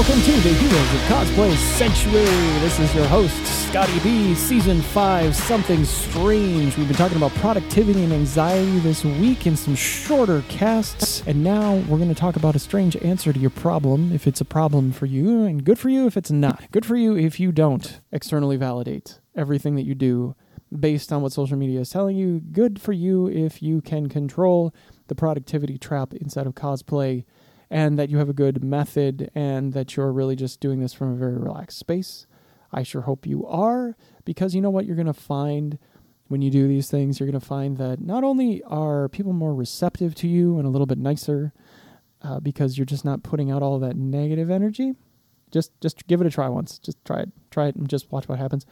Welcome to the Heroes of Cosplay Sanctuary. This is your host, Scotty B, Season 5, Something Strange. We've been talking about productivity and anxiety this week in some shorter casts, and now we're going to talk about a strange answer to your problem if it's a problem for you, and good for you if it's not. Good for you if you don't externally validate everything that you do based on what social media is telling you. Good for you if you can control the productivity trap inside of cosplay and that you have a good method and that you're really just doing this from a very relaxed space. I sure hope you are because you know what you're going to find when you do these things? You're going to find that not only are people more receptive to you and a little bit nicer uh, because you're just not putting out all that negative energy. Just just give it a try once. Just try it. Try it and just watch what happens.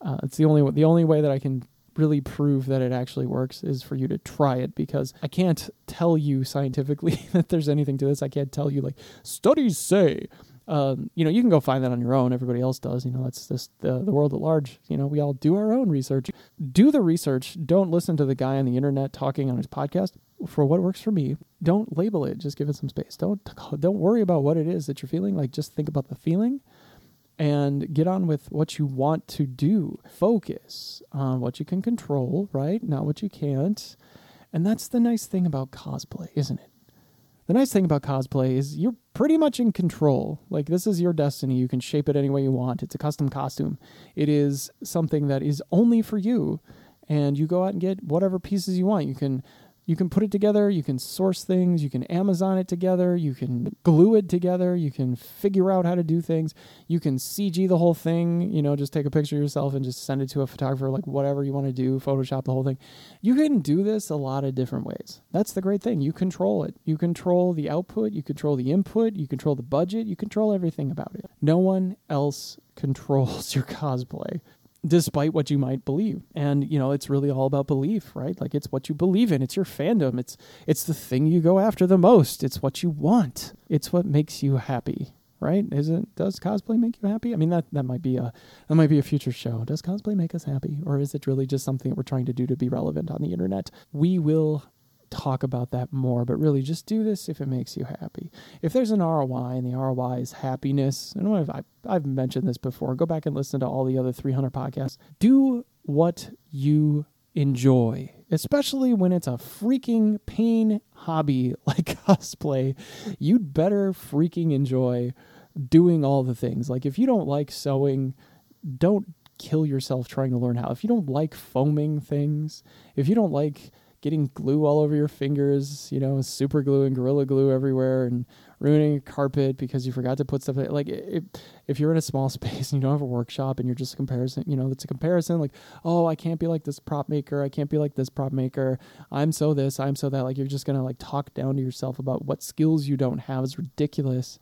Uh, it's the only the only way that I can really prove that it actually works is for you to try it because I can't tell you scientifically that there's anything to this. I can't tell you like studies say. Um, you know, you can go find that on your own. Everybody else does. You know, that's just the, the world at large. You know, we all do our own research. Do the research. Don't listen to the guy on the internet talking on his podcast. For what works for me, don't label it. Just give it some space. Don't don't worry about what it is that you're feeling. Like just think about the feeling and get on with what you want to do. Focus on what you can control, right? Not what you can't. And that's the nice thing about cosplay, isn't it? The nice thing about cosplay is you're pretty much in control. Like, this is your destiny. You can shape it any way you want. It's a custom costume. It is something that is only for you. And you go out and get whatever pieces you want. You can you can put it together, you can source things, you can Amazon it together, you can glue it together, you can figure out how to do things, you can CG the whole thing, you know, just take a picture of yourself and just send it to a photographer, like whatever you want to do, Photoshop the whole thing. You can do this a lot of different ways. That's the great thing. You control it. You control the output, you control the input, you control the budget, you control everything about it. No one else controls your cosplay despite what you might believe. And you know it's really all about belief right? Like it's what you believe in. It's your fandom. It's it's the thing you go after the most. It's what you want. It's what makes you happy right? Is it does cosplay make you happy? I mean that that might be a that might be a future show. Does cosplay make us happy? Or is it really just something that we're trying to do to be relevant on the internet? We will talk about that more, but really just do this if it makes you happy. If there's an ROI and the ROI is happiness, and I've, I've mentioned this before, go back and listen to all the other 300 podcasts. Do what you enjoy, especially when it's a freaking pain hobby like cosplay. You'd better freaking enjoy doing all the things. Like if you don't like sewing, don't kill yourself trying to learn how. If you don't like foaming things, if you don't like getting glue all over your fingers, you know, super glue and gorilla glue everywhere and ruining a carpet because you forgot to put stuff like it, if you're in a small space and you don't have a workshop and you're just a comparison, you know, it's a comparison like, oh, I can't be like this prop maker, I can't be like this prop maker. I'm so this, I'm so that like you're just going to like talk down to yourself about what skills you don't have is ridiculous.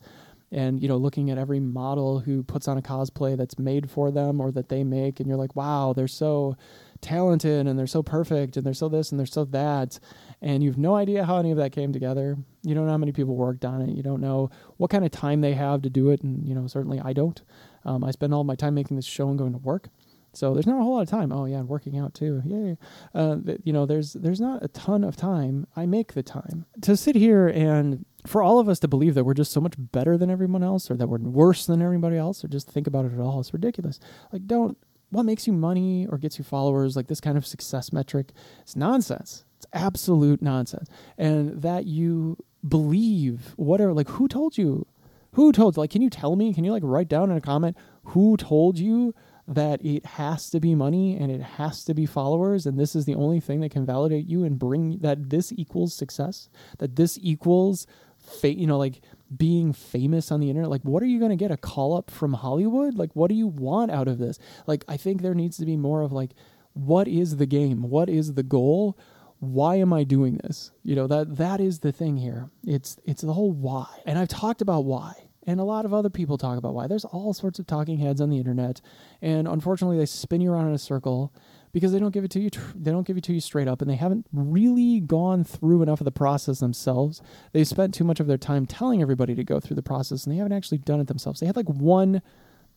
And you know, looking at every model who puts on a cosplay that's made for them or that they make and you're like, "Wow, they're so talented and they're so perfect and they're so this and they're so that and you've no idea how any of that came together. You don't know how many people worked on it. You don't know what kind of time they have to do it and you know certainly i don't. Um, i spend all my time making this show and going to work. So there's not a whole lot of time. Oh yeah and working out too. Yay. Uh, you know there's there's not a ton of time. I make the time. To sit here and for all of us to believe that we're just so much better than everyone else or that we're worse than everybody else or just think about it at all it's ridiculous like don't what makes you money or gets you followers, like this kind of success metric, it's nonsense. It's absolute nonsense. And that you believe whatever, like who told you? Who told, like, can you tell me? Can you like write down in a comment who told you that it has to be money and it has to be followers and this is the only thing that can validate you and bring that this equals success? That this equals fate, you know, like being famous on the internet like what are you going to get a call up from hollywood? Like what do you want out of this? Like i think there needs to be more of like what is the game? What is the goal? Why am i doing this? You know that that is the thing here. It's it's the whole why. And i've talked about why and a lot of other people talk about why. There's all sorts of talking heads on the internet and unfortunately they spin you around in a circle because they don't give it to you tr- they don't give it to you straight up and they haven't really gone through enough of the process themselves. They've spent too much of their time telling everybody to go through the process and they haven't actually done it themselves. They had like one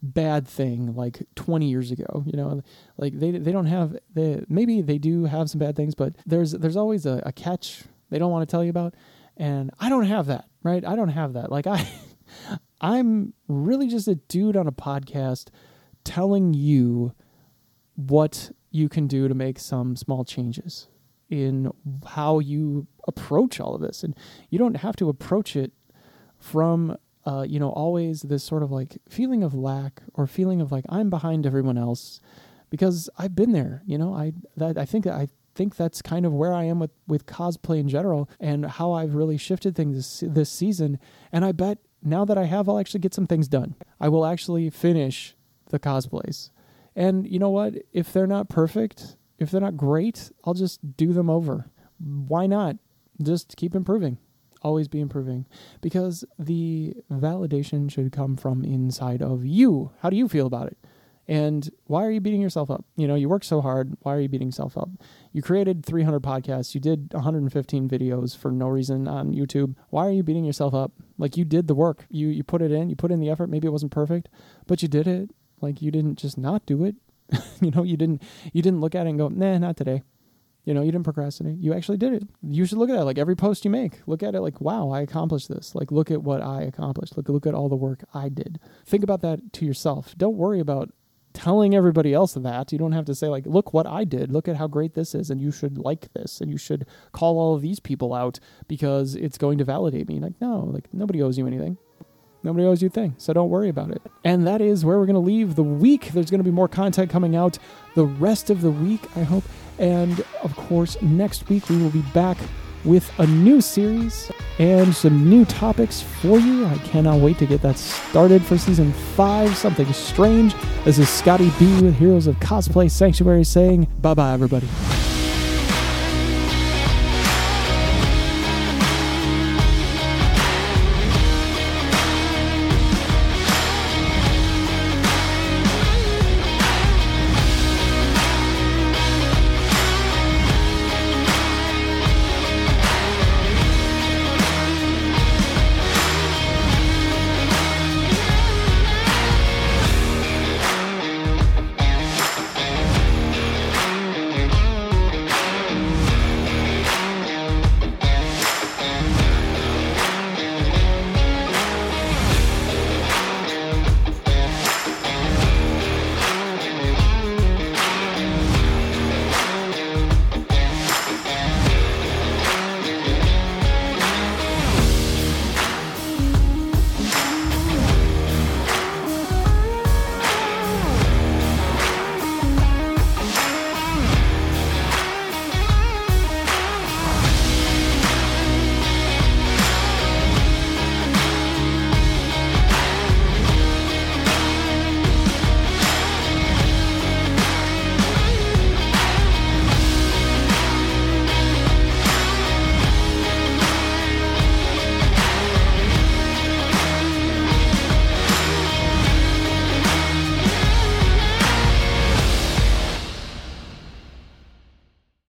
bad thing like 20 years ago you know? Like they they don't have they maybe they do have some bad things but there's there's always a, a catch they don't want to tell you about and i don't have that right? I don't have that. Like i I'm really just a dude on a podcast telling you what you can do to make some small changes in how you approach all of this. And you don't have to approach it from, uh, you know, always this sort of like feeling of lack or feeling of like I'm behind everyone else because I've been there, you know, I, that, I think I think that's kind of where I am with, with cosplay in general and how I've really shifted things this, this season. And I bet now that I have, I'll actually get some things done. I will actually finish the cosplays. And you know what? If they're not perfect, if they're not great, I'll just do them over. Why not? Just keep improving. Always be improving. Because the validation should come from inside of you. How do you feel about it? And why are you beating yourself up? You know, you work so hard. Why are you beating yourself up? You created 300 podcasts. You did 115 videos for no reason on YouTube. Why are you beating yourself up? Like you did the work. You you put it in. You put in the effort. Maybe it wasn't perfect, but you did it. Like you didn't just not do it. you know, you didn't you didn't look at it and go, "Nah, not today." You know, you didn't procrastinate. You actually did it. You should look at it like every post you make. Look at it like, "Wow, I accomplished this." Like look at what I accomplished. Look look at all the work I did. Think about that to yourself. Don't worry about telling everybody else that. You don't have to say like, "Look what I did. Look at how great this is and you should like this and you should call all of these people out because it's going to validate me." Like, no, like nobody owes you anything. Nobody owes you a thing, so don't worry about it. And that is where we're going to leave the week. There's going to be more content coming out the rest of the week, I hope. And of course, next week we will be back with a new series and some new topics for you. I cannot wait to get that started for season five. Something strange. This is Scotty B with Heroes of Cosplay Sanctuary saying bye bye, everybody.